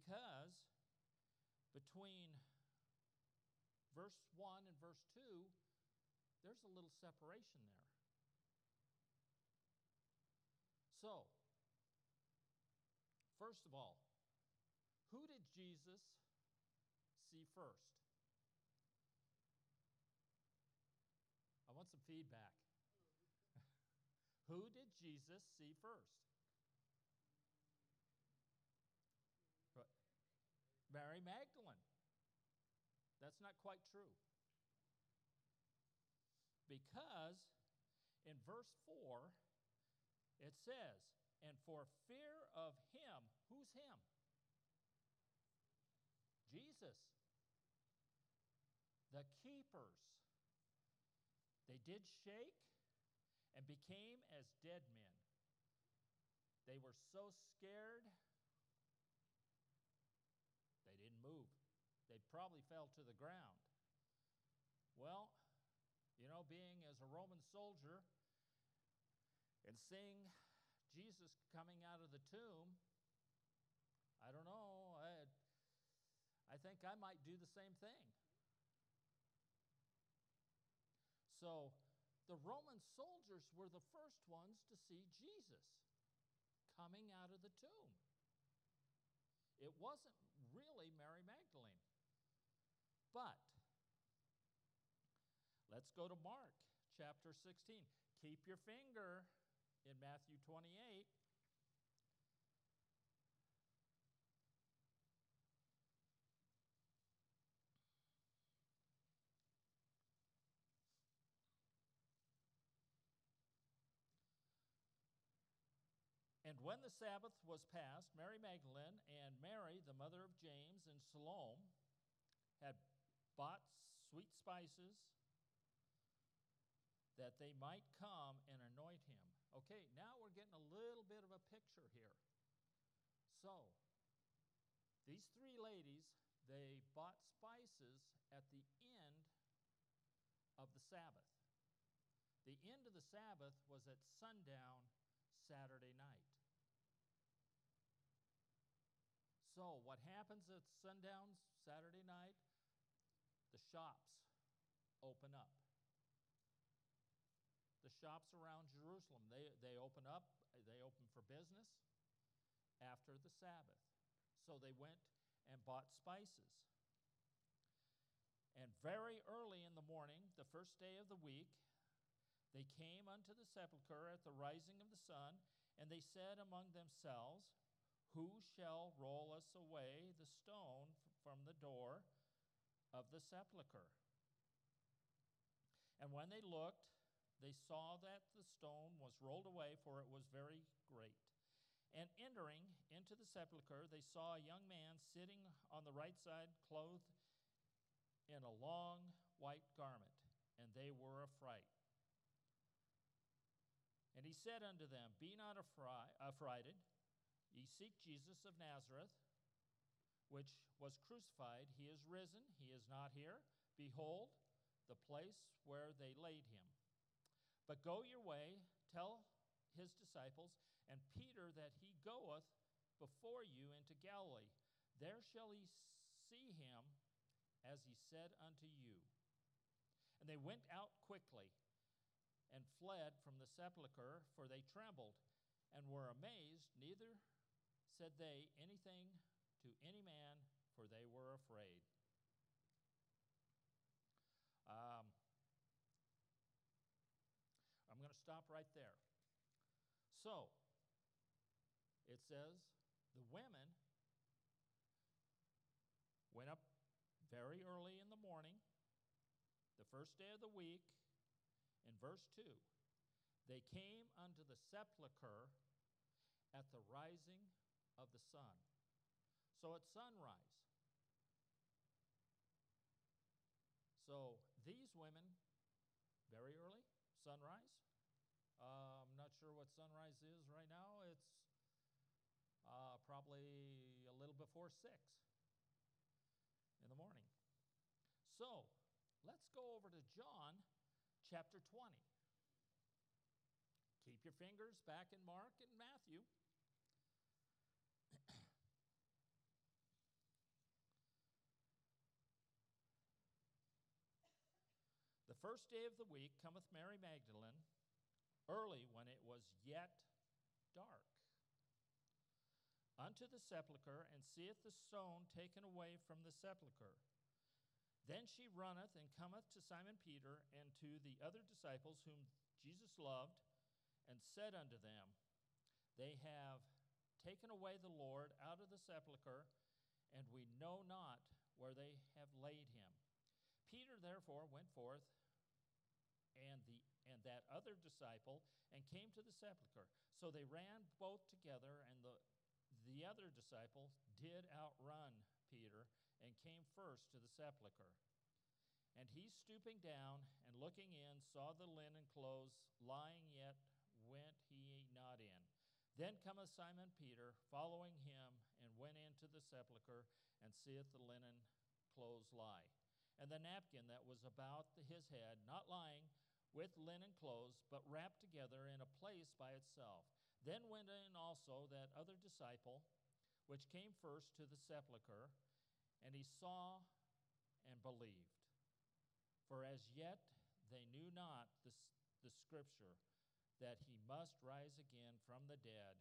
Because between verse 1 and verse 2, there's a little separation there. So, first of all, who did Jesus see first? I want some feedback. who did Jesus see first? Mary Magdalene. That's not quite true. Because in verse 4, it says, And for fear of him, who's him? Jesus. The keepers. They did shake and became as dead men. They were so scared they didn't move. They probably fell to the ground. Well, you know, being as a Roman soldier and seeing Jesus coming out of the tomb, I don't know. I, I think I might do the same thing. So the Roman soldiers were the first ones to see Jesus coming out of the tomb. It wasn't really Mary Magdalene. But let's go to Mark chapter 16. Keep your finger in Matthew 28. And when the Sabbath was past, Mary Magdalene and Mary, the mother of James, and Salome bought sweet spices that they might come and anoint him. Okay, now we're getting a little bit of a picture here. So, these three ladies, they bought spices at the end of the Sabbath. The end of the Sabbath was at sundown Saturday night. So, what happens at sundown Saturday night? Shops open up. The shops around Jerusalem, they, they open up, they open for business after the Sabbath. So they went and bought spices. And very early in the morning, the first day of the week, they came unto the sepulchre at the rising of the sun, and they said among themselves, Who shall roll us away the stone from the door of the sepulchre? And when they looked, they saw that the stone was rolled away, for it was very great. And entering into the sepulchre, they saw a young man sitting on the right side, clothed in a long white garment, and they were affrighted. And he said unto them, Be not affrighted. Ye seek Jesus of Nazareth, which was crucified. He is risen. He is not here. Behold, the place where they laid him. But go your way, tell his disciples, and Peter that he goeth before you into Galilee. There shall he see him as he said unto you. And they went out quickly and fled from the sepulchre, for they trembled and were amazed. Neither said they anything to any man, for they were afraid. Um, I'm going to stop right there. So, it says the women went up very early in the morning, the first day of the week, in verse 2 they came unto the sepulchre at the rising of the sun. So at sunrise. So these women, very early, sunrise. Uh, I'm not sure what sunrise is right now. It's uh, probably a little before 6 in the morning. So let's go over to John chapter 20. Keep your fingers back in Mark and Matthew. First day of the week cometh Mary Magdalene early when it was yet dark unto the sepulchre and seeth the stone taken away from the sepulchre. Then she runneth and cometh to Simon Peter and to the other disciples whom Jesus loved, and said unto them, They have taken away the Lord out of the sepulchre, and we know not where they have laid him. Peter therefore went forth and the and that other disciple and came to the sepulchre. So they ran both together, and the the other disciple did outrun Peter and came first to the sepulchre. And he, stooping down and looking in, saw the linen clothes lying, yet went he not in. Then cometh Simon Peter, following him, and went into the sepulchre, and seeth the linen clothes lie. And the napkin that was about his head, not lying with linen clothes, but wrapped together in a place by itself. Then went in also that other disciple, which came first to the sepulchre, and he saw and believed. For as yet they knew not the, the scripture that he must rise again from the dead.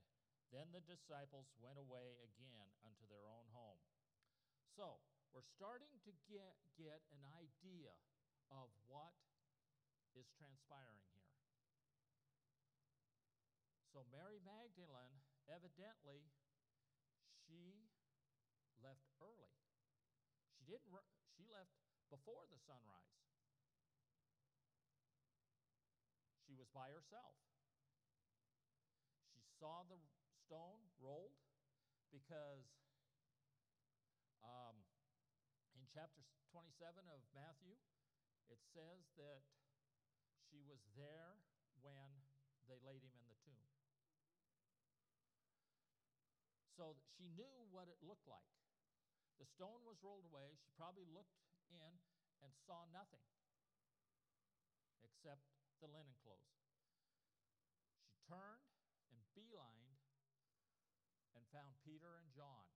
Then the disciples went away again unto their own home. So, we're starting to get, get an idea of what is transpiring here. So Mary Magdalene, evidently, she left early. She didn't. She left before the sunrise. She was by herself. She saw the stone rolled because um, in chapter 27 of Matthew, it says that was there when they laid him in the tomb. So she knew what it looked like. The stone was rolled away. She probably looked in and saw nothing except the linen clothes. She turned and beelined and found Peter and John.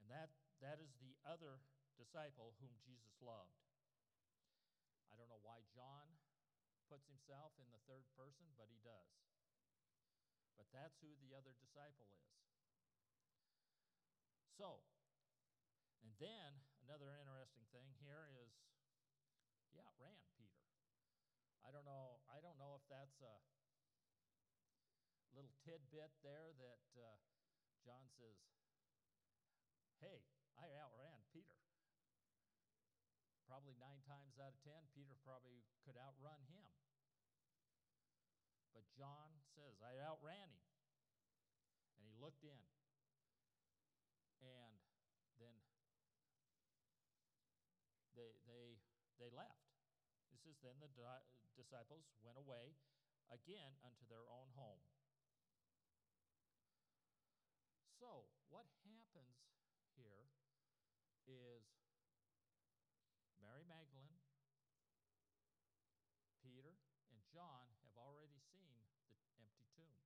And that, that is the other disciple whom Jesus loved. I don't know why John puts himself in the third person, but he does. But that's who the other disciple is. So, and then another interesting thing here is, yeah, ran Peter. I don't know. I don't know if that's a little tidbit there that uh, John says, "Hey, I outran Peter." Probably nine times out of ten, Peter probably could outrun him. John says, I outran him. And he looked in. And then they, they, they left. This is then the di- disciples went away again unto their own home. So, what happens here is Mary Magdalene, Peter, and John have already seen the empty tomb.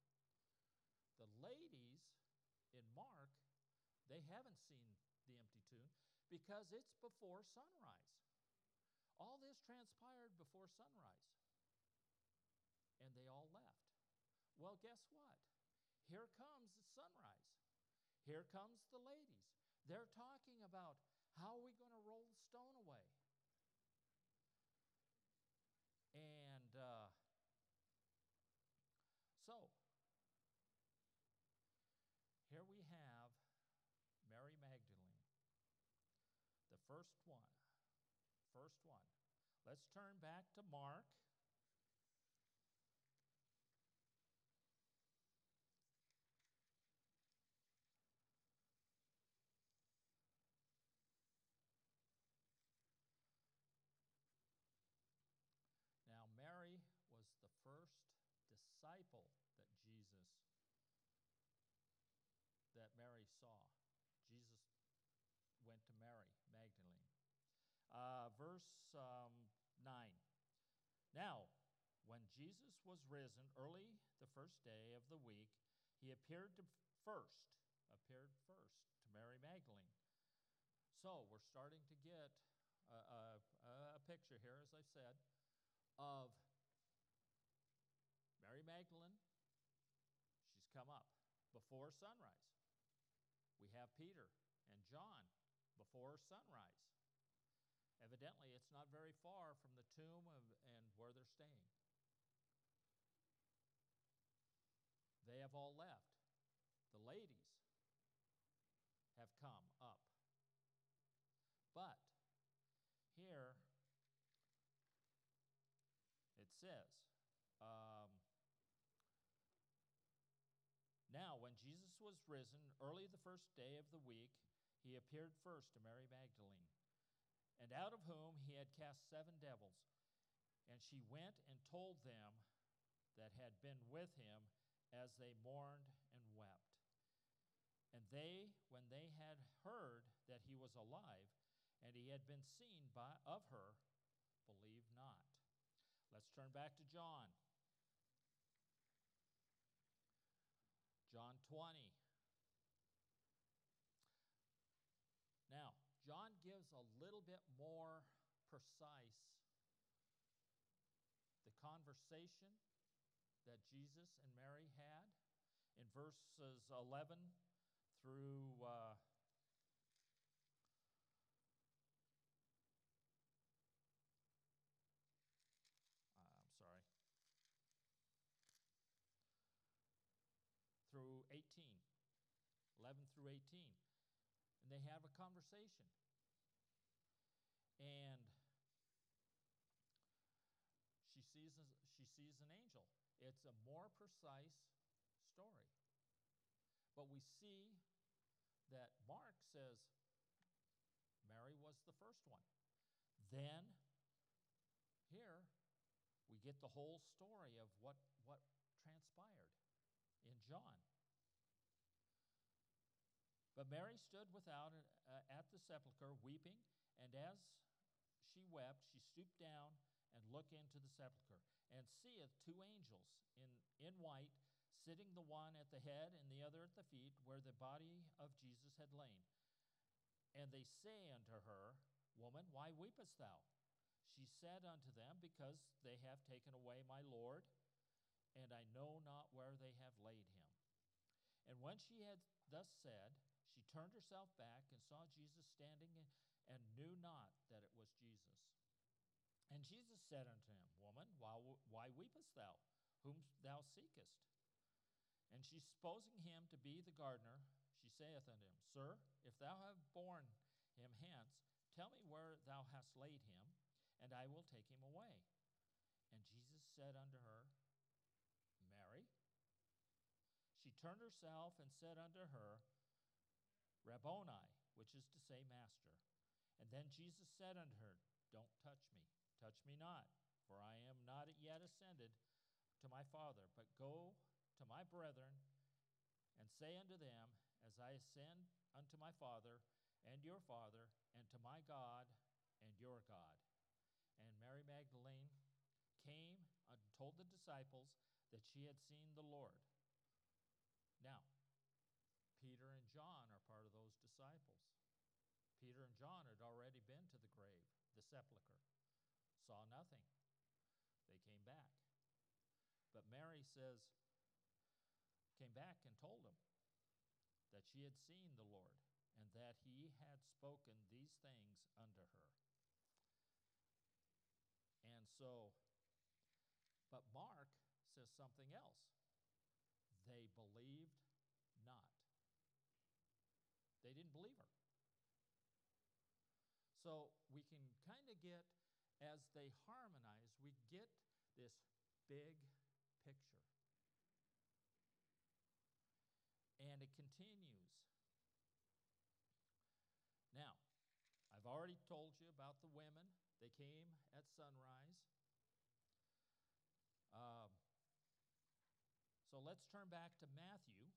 The ladies in Mark, they haven't seen the empty tomb because it's before sunrise. All this transpired before sunrise. And they all left. Well, guess what? Here comes the sunrise. Here comes the ladies. They're talking about how are we going to roll the stone away? And uh, so, here we have Mary Magdalene, the first one. First one. Let's turn back to Mark. disciple that Jesus, that Mary saw. Jesus went to Mary Magdalene. Uh, verse um, 9. Now, when Jesus was risen early the first day of the week, he appeared to first, appeared first to Mary Magdalene. So we're starting to get a, a, a picture here, as I've said, of Mary Magdalene. She's come up before sunrise. We have Peter and John before sunrise. Evidently, it's not very far from the tomb of, and where they're staying. They have all left. The ladies have come up. But here it says, um, Now, when Jesus was risen, early the first day of the week, he appeared first to Mary Magdalene, and out of whom he had cast seven devils. And she went and told them that had been with him as they mourned and wept. And they, when they had heard that he was alive, and he had been seen by, of her, believed not. Let's turn back to John. John 20. Now, Gives a little bit more precise. The conversation that Jesus and Mary had in verses 11 through uh, uh, I'm sorry through 18 11 through 18 and they have a conversation and she sees she sees an angel it's a more precise story. But we see that Mark says Mary was the first one. Then, here, we get the whole story of what, what transpired in John. But Mary stood without uh, at the sepulchre weeping, and as she wept, she stooped down and looked into the sepulchre and seeth two angels in, in white, sitting the one at the head and the other at the feet, where the body of Jesus had lain. And they say unto her, Woman, why weepest thou? She said unto them, Because they have taken away my Lord, and I know not where they have laid him. And when she had thus said, she turned herself back and saw Jesus standing and knew not that it was Jesus. And Jesus said unto him, Woman, why, why weepest thou, whom thou seekest? And she supposing him to be the gardener, she saith unto him, Sir, if thou have borne him hence, tell me where thou hast laid him, and I will take him away. And Jesus said unto her, Mary. She turned herself and said unto her, Rabboni, which is to say, Master. And then Jesus said unto her, Don't touch me Touch me not, for I am not yet ascended to my Father, but go to my brethren and say unto them, As I ascend unto my Father and your Father, and to my God and your God. And Mary Magdalene came and told the disciples that she had seen the Lord. Now, Peter and John are part of those disciples. Peter and John had already been to the grave, the sepulchre saw nothing. They came back. But Mary says, came back and told him that she had seen the Lord and that he had spoken these things unto her. And so, but Mark says something else. They believed not. They didn't believe her. So we can kind of get as they harmonize, we get this big picture. And it continues. Now, I've already told you about the women. They came at sunrise. Um, so let's turn back to Matthew.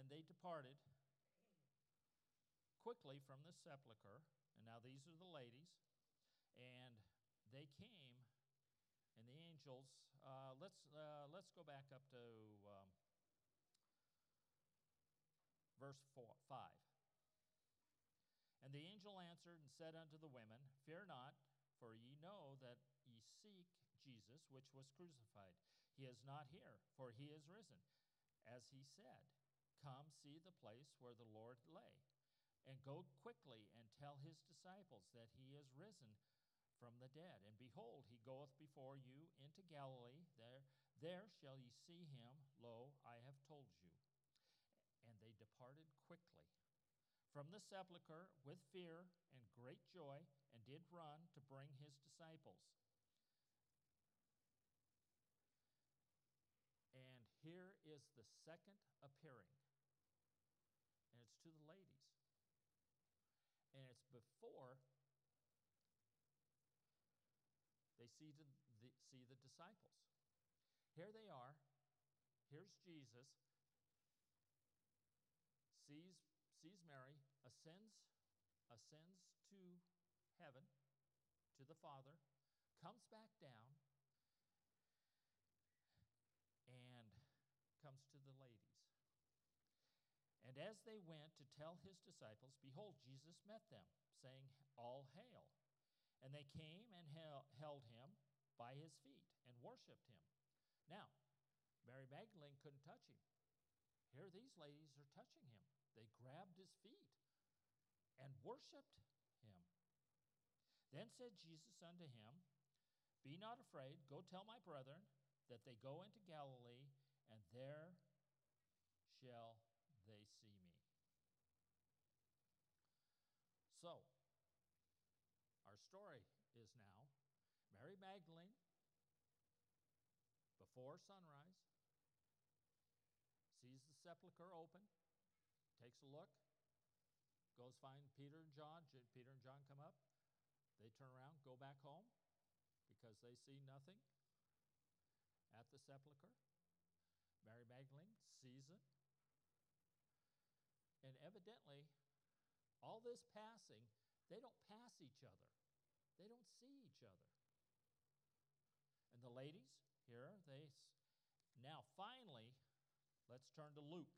And they departed quickly from the sepulchre. And now these are the ladies. And they came, and the angels, uh, let's, uh, let's go back up to um, verse four, 5. And the angel answered and said unto the women, Fear not, for ye know that ye seek Jesus, which was crucified. He is not here, for he is risen. As he said, Come see the place where the Lord lay, and go quickly and tell his disciples that he is risen from the dead. And behold, he goeth before you into Galilee. There, there shall ye see him. Lo, I have told you. And they departed quickly from the sepulchre with fear and great joy, and did run to bring his disciples. And here is the second appearing, to the ladies. And it's before they see the, the, see the disciples. Here they are. Here's Jesus. Sees sees Mary, ascends, ascends to heaven, to the Father, comes back down, and comes to the ladies. And as they went to tell his disciples, behold, Jesus met them, saying, All hail. And they came and held him by his feet and worshiped him. Now, Mary Magdalene couldn't touch him. Here, these ladies are touching him. They grabbed his feet and worshiped him. Then said Jesus unto him, Be not afraid, go tell my brethren that they go into Galilee, and there shall they see me. So, our story is now Mary Magdalene, before sunrise, sees the sepulchre open, takes a look, goes find Peter and John. Peter and John come up. They turn around, go back home because they see nothing at the sepulchre. Mary Magdalene sees it. And evidently, all this passing, they don't pass each other. They don't see each other. And the ladies, here, they. Now, finally, let's turn to Luke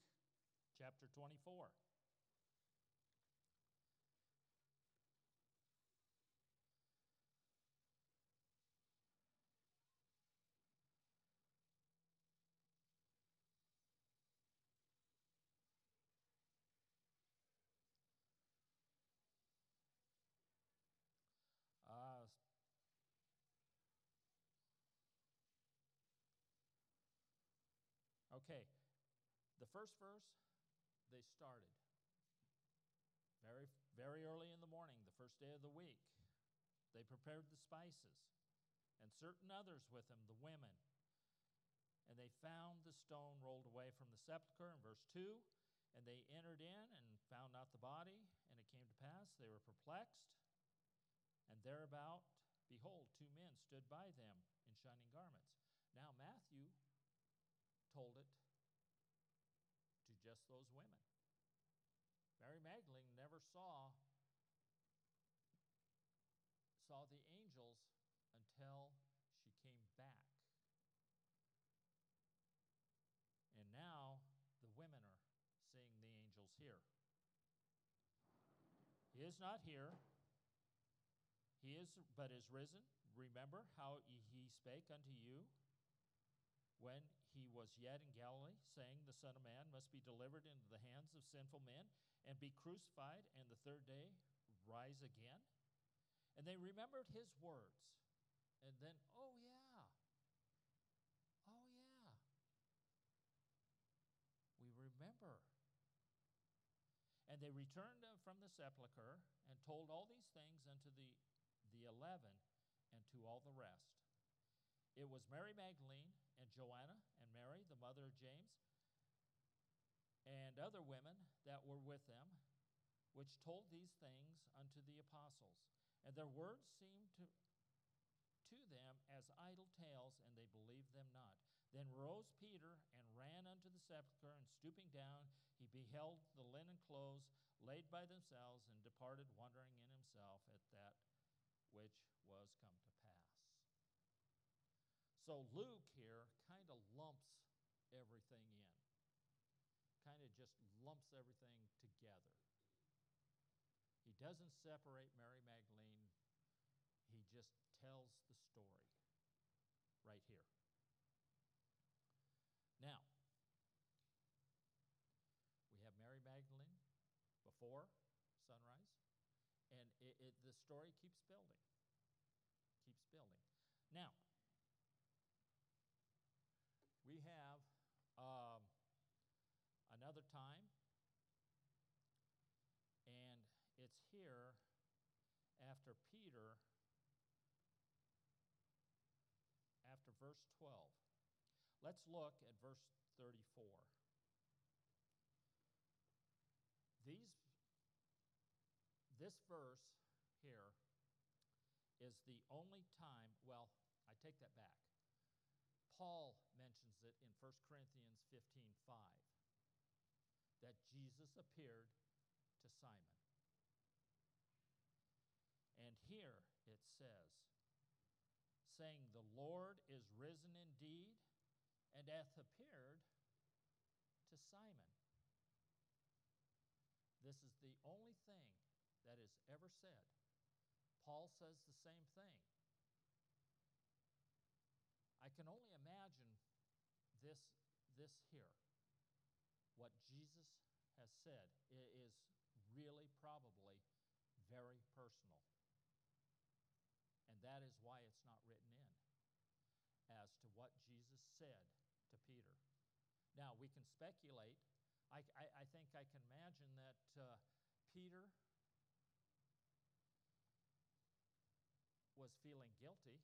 chapter 24. Uh, okay, the first verse they started. Very, very early in the morning, the first day of the week, they prepared the spices, and certain others with them, the women. And they found the stone rolled away from the sepulchre in verse 2. And they entered in and found not the body. And it came to pass, they were perplexed. And thereabout, behold, two men stood by them in shining garments. Now, Matthew told it to just those women. Mary Magdalene never saw saw the angels until she came back. And now the women are seeing the angels here. He is not here. He is but is risen. Remember how he spake unto you when he was yet in Galilee, saying, The Son of Man must be delivered into the hands of sinful men and be crucified, and the third day rise again? And they remembered his words. And then, oh, yeah. Oh, yeah. We remember. And they returned from the sepulchre and told all these things unto the, the eleven and to all the rest. It was Mary Magdalene and Joanna Mary, the mother of James, and other women that were with them, which told these things unto the apostles. And their words seemed to, to them as idle tales, and they believed them not. Then rose Peter and ran unto the sepulchre, and stooping down, he beheld the linen clothes laid by themselves, and departed, wondering in himself at that which was come to pass. So Luke here kind of lumps everything in, kind of just lumps everything together. He doesn't separate Mary Magdalene, he just tells the story right here. Now, we have Mary Magdalene before sunrise, and it, it, the story keeps building. Keeps building. Now, we have um, another time, and it's here after Peter, after verse 12. Let's look at verse 34. These, this verse here is the only time, well, I take that back. Paul mentions it in 1 Corinthians 15 5 that Jesus appeared to Simon. And here it says, saying, The Lord is risen indeed and hath appeared to Simon. This is the only thing that is ever said. Paul says the same thing. I can only imagine this, this here. What Jesus has said is really probably very personal. And that is why it's not written in as to what Jesus said to Peter. Now, we can speculate. I, I, I think I can imagine that uh, Peter was feeling guilty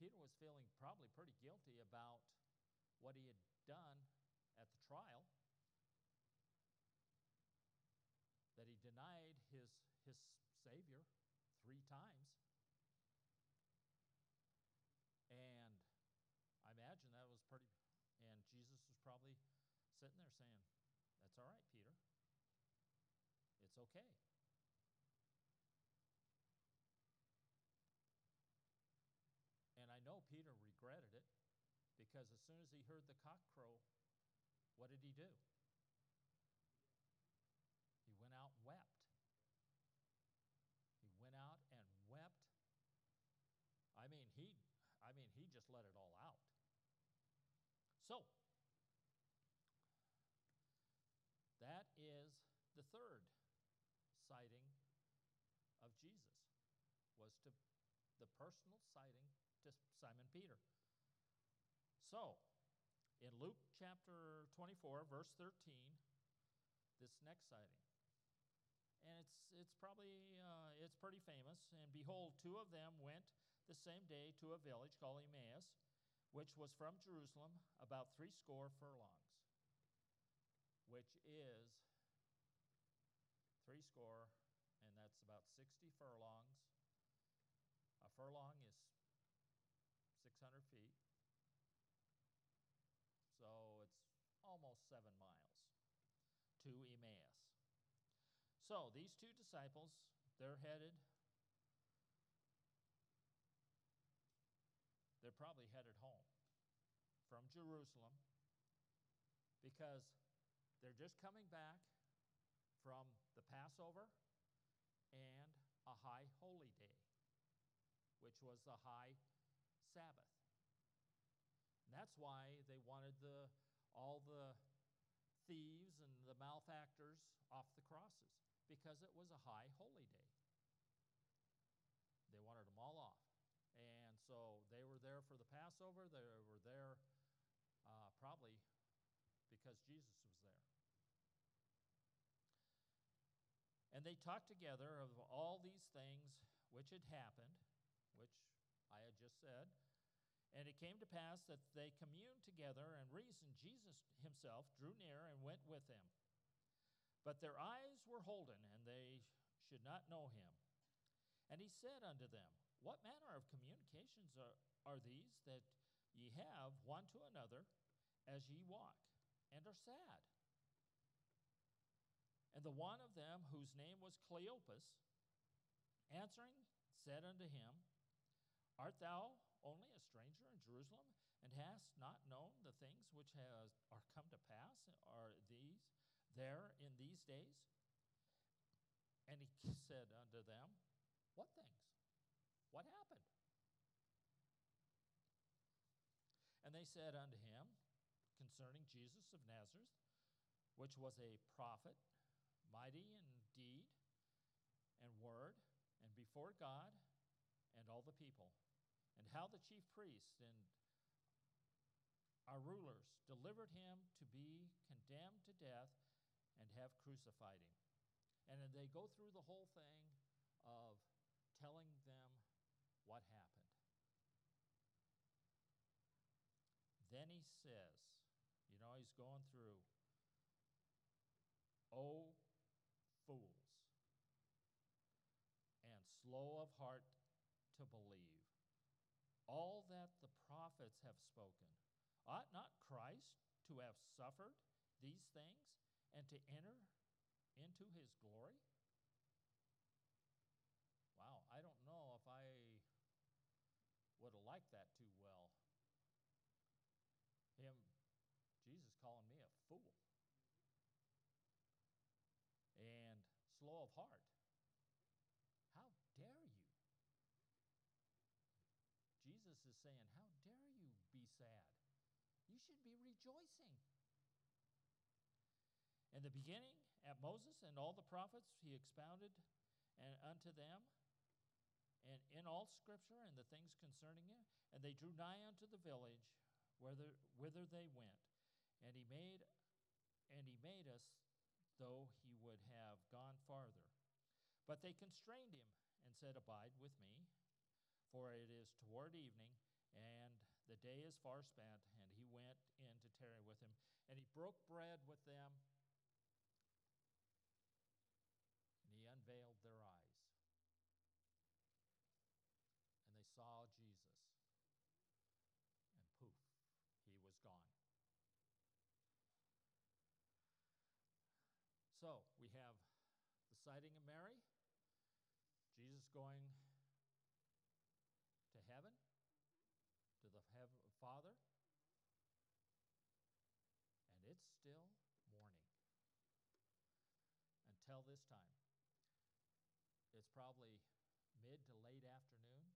Peter was feeling probably pretty guilty about what he had done at the trial, that he denied his, his Savior three times. And I imagine that was pretty, and Jesus was probably sitting there saying, That's all right, Peter. It's okay. And I know Peter regretted it because as soon as he heard the cock crow, what did he do? He went out and wept. He went out and wept. I mean, he I mean, he just let it all out. So, that is the third sighting of Jesus was to the personal sighting to Simon Peter. So, in Luke chapter 24, verse 13, this next sighting. And it's, it's probably, uh, it's pretty famous. And behold, two of them went the same day to a village called Emmaus, which was from Jerusalem about three score furlongs, which is three score, and that's about 60 furlongs. A furlong is 600 feet. So it's almost seven miles to Emmaus. So these two disciples, they're headed, they're probably headed home from Jerusalem because they're just coming back from the Passover and a high holy day, which was the high Sabbath. And that's why they wanted the, all the thieves and the malefactors off the crosses, because it was a high holy day. They wanted them all off. And so they were there for the Passover. They were there uh, probably because Jesus was there. And they talked together of all these things which had happened, which I had just said. And it came to pass that they communed together and reasoned. Jesus himself drew near and went with them. But their eyes were holden, and they should not know him. And he said unto them, What manner of communications are, are these that ye have one to another as ye walk, and are sad? And the one of them, whose name was Cleopas, answering, said unto him, Art thou only a stranger in Jerusalem, and hast not known the things which has, are come to pass are these there in these days? And he said unto them, What things? What happened? And they said unto him, concerning Jesus of Nazareth, which was a prophet, mighty in deed and word, and before God and all the people, how the chief priests and our rulers delivered him to be condemned to death and have crucified him. And then they go through the whole thing of telling them what happened. Then he says, you know, he's going through, Oh, fools, and slow of heart to believe all that the prophets have spoken. Ought not Christ to have suffered these things and to enter into his glory? Wow, I don't know if I would have liked that too well. Him, Jesus calling me a fool. And slow of heart. How dare you? Jesus is saying, How dare you be sad? You should be rejoicing. In the beginning, at Moses and all the prophets, he expounded and unto them and in all scripture and the things concerning him. And they drew nigh unto the village whither, whither they went. And he made and he made us though he would have gone farther. But they constrained him and said, Abide with me, for it is toward evening, and the day is far spent. And he went in to tarry with him. And he broke bread with them, and he unveiled their eyes. And they saw Jesus. And poof, he was gone. So we have the sighting of Mary, Jesus going to heaven, to the heaven, Father, and it's still morning until this time. It's probably mid to late afternoon.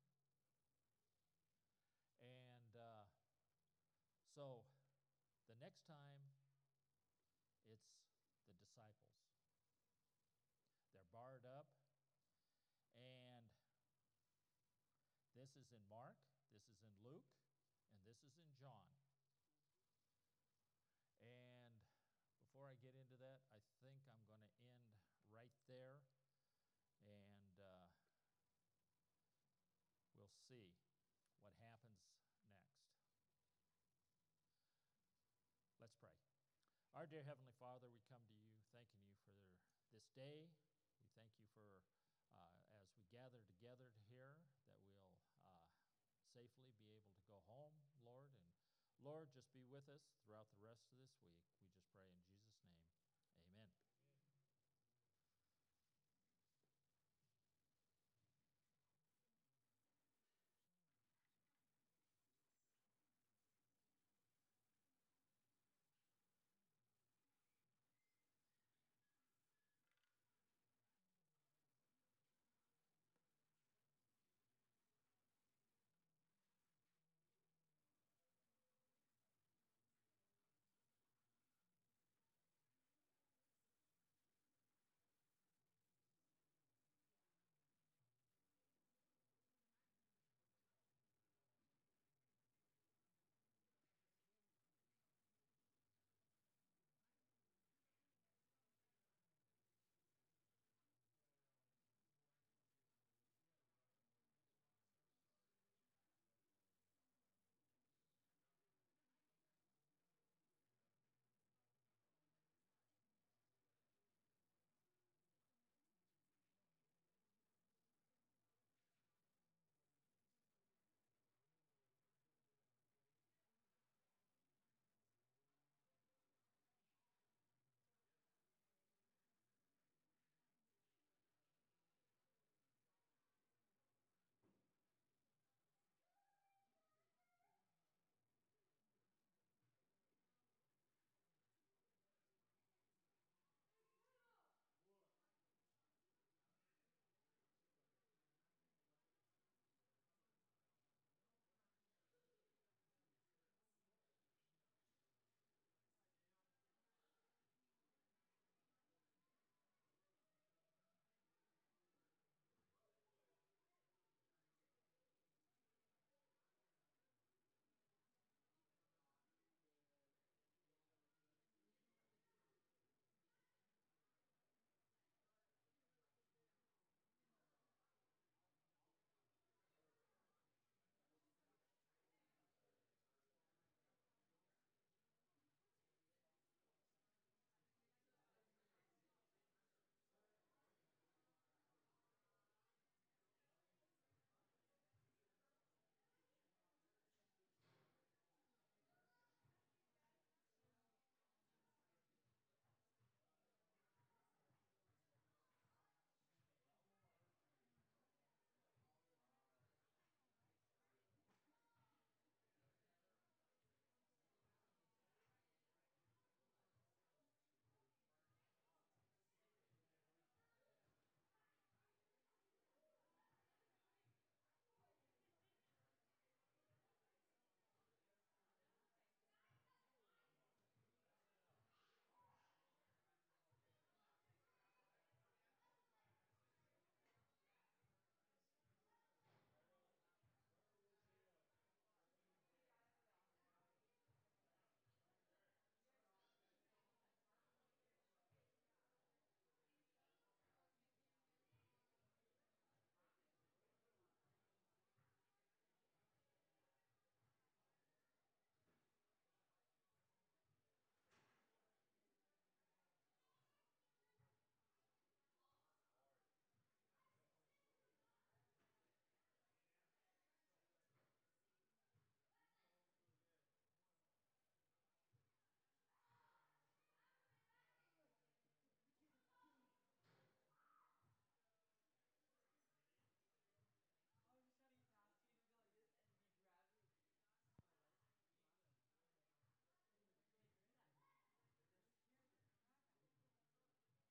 And uh, so the next time, it's the disciples. They're barred up, and this is in Mark, this is in Luke, and this is in John. And before I get into that, I think I'm going to end right there, and uh, we'll see what happens next. Let's pray. Our dear Heavenly Father, we come to you thanking you for this day. We thank you for uh, as we gather together here that we'll uh, safely be able to go home, Lord. And Lord, just be with us throughout the rest of this week. We just pray in Jesus'